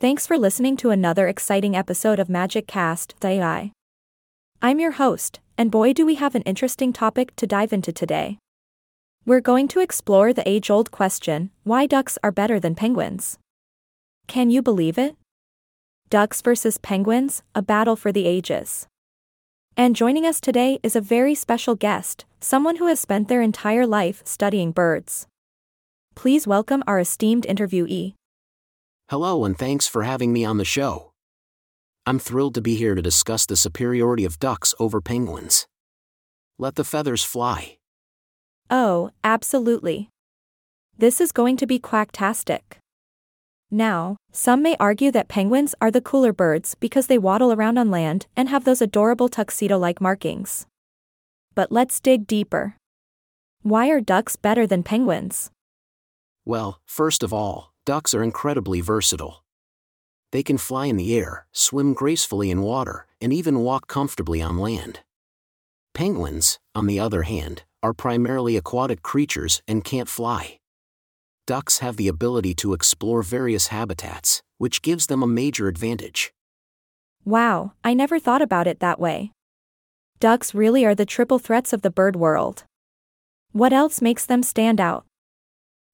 Thanks for listening to another exciting episode of Magic Cast, AI. I'm your host, and boy, do we have an interesting topic to dive into today. We're going to explore the age old question why ducks are better than penguins. Can you believe it? Ducks versus penguins, a battle for the ages. And joining us today is a very special guest, someone who has spent their entire life studying birds. Please welcome our esteemed interviewee. Hello, and thanks for having me on the show. I'm thrilled to be here to discuss the superiority of ducks over penguins. Let the feathers fly. Oh, absolutely. This is going to be quacktastic. Now, some may argue that penguins are the cooler birds because they waddle around on land and have those adorable tuxedo like markings. But let's dig deeper. Why are ducks better than penguins? Well, first of all, ducks are incredibly versatile. They can fly in the air, swim gracefully in water, and even walk comfortably on land. Penguins, on the other hand, are primarily aquatic creatures and can't fly. Ducks have the ability to explore various habitats, which gives them a major advantage. Wow, I never thought about it that way. Ducks really are the triple threats of the bird world. What else makes them stand out?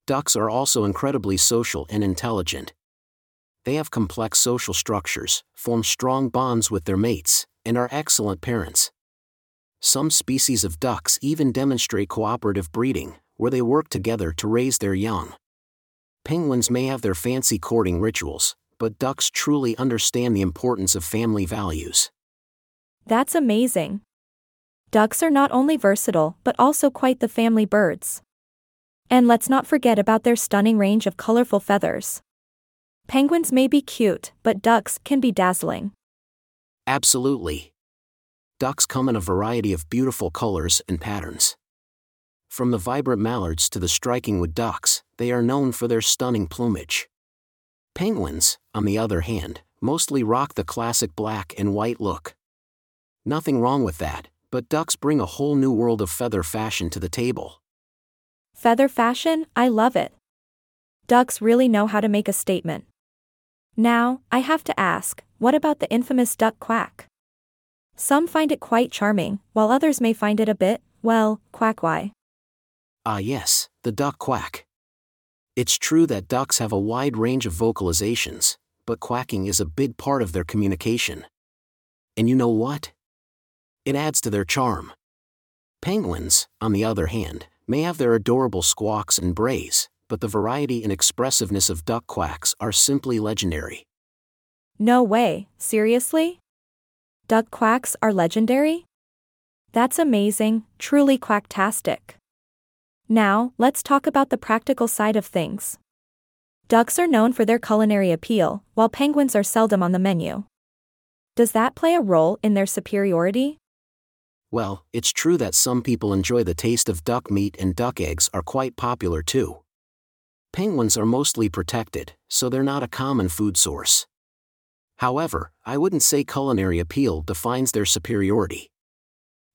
Ducks are also incredibly social and intelligent. They have complex social structures, form strong bonds with their mates, and are excellent parents. Some species of ducks even demonstrate cooperative breeding, where they work together to raise their young. Penguins may have their fancy courting rituals, but ducks truly understand the importance of family values. That's amazing. Ducks are not only versatile but also quite the family birds. And let's not forget about their stunning range of colorful feathers. Penguins may be cute, but ducks can be dazzling. Absolutely. Ducks come in a variety of beautiful colors and patterns. From the vibrant mallards to the striking wood ducks, they are known for their stunning plumage. Penguins, on the other hand, mostly rock the classic black and white look. Nothing wrong with that, but ducks bring a whole new world of feather fashion to the table. Feather fashion, I love it. Ducks really know how to make a statement. Now, I have to ask what about the infamous duck quack? Some find it quite charming, while others may find it a bit, well, quack why. Ah, yes, the duck quack. It's true that ducks have a wide range of vocalizations, but quacking is a big part of their communication. And you know what? It adds to their charm. Penguins, on the other hand, may have their adorable squawks and brays, but the variety and expressiveness of duck quacks are simply legendary. No way, seriously? Duck quacks are legendary? That's amazing, truly quacktastic. Now, let's talk about the practical side of things. Ducks are known for their culinary appeal, while penguins are seldom on the menu. Does that play a role in their superiority? Well, it's true that some people enjoy the taste of duck meat and duck eggs are quite popular too. Penguins are mostly protected, so they're not a common food source. However, I wouldn't say culinary appeal defines their superiority.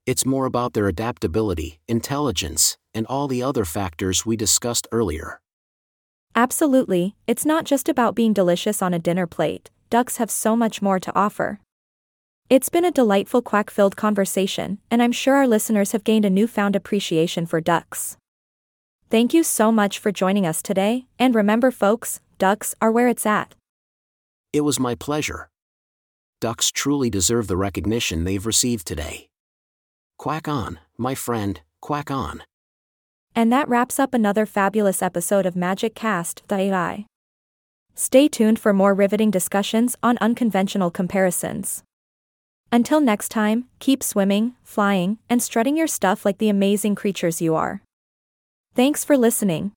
It's more about their adaptability, intelligence, and all the other factors we discussed earlier. Absolutely, it's not just about being delicious on a dinner plate, ducks have so much more to offer. It's been a delightful quack filled conversation, and I'm sure our listeners have gained a newfound appreciation for ducks. Thank you so much for joining us today, and remember, folks, ducks are where it's at. It was my pleasure. Ducks truly deserve the recognition they've received today. Quack on, my friend, quack on. And that wraps up another fabulous episode of Magic Cast, the AI. Stay tuned for more riveting discussions on unconventional comparisons. Until next time, keep swimming, flying, and strutting your stuff like the amazing creatures you are. Thanks for listening.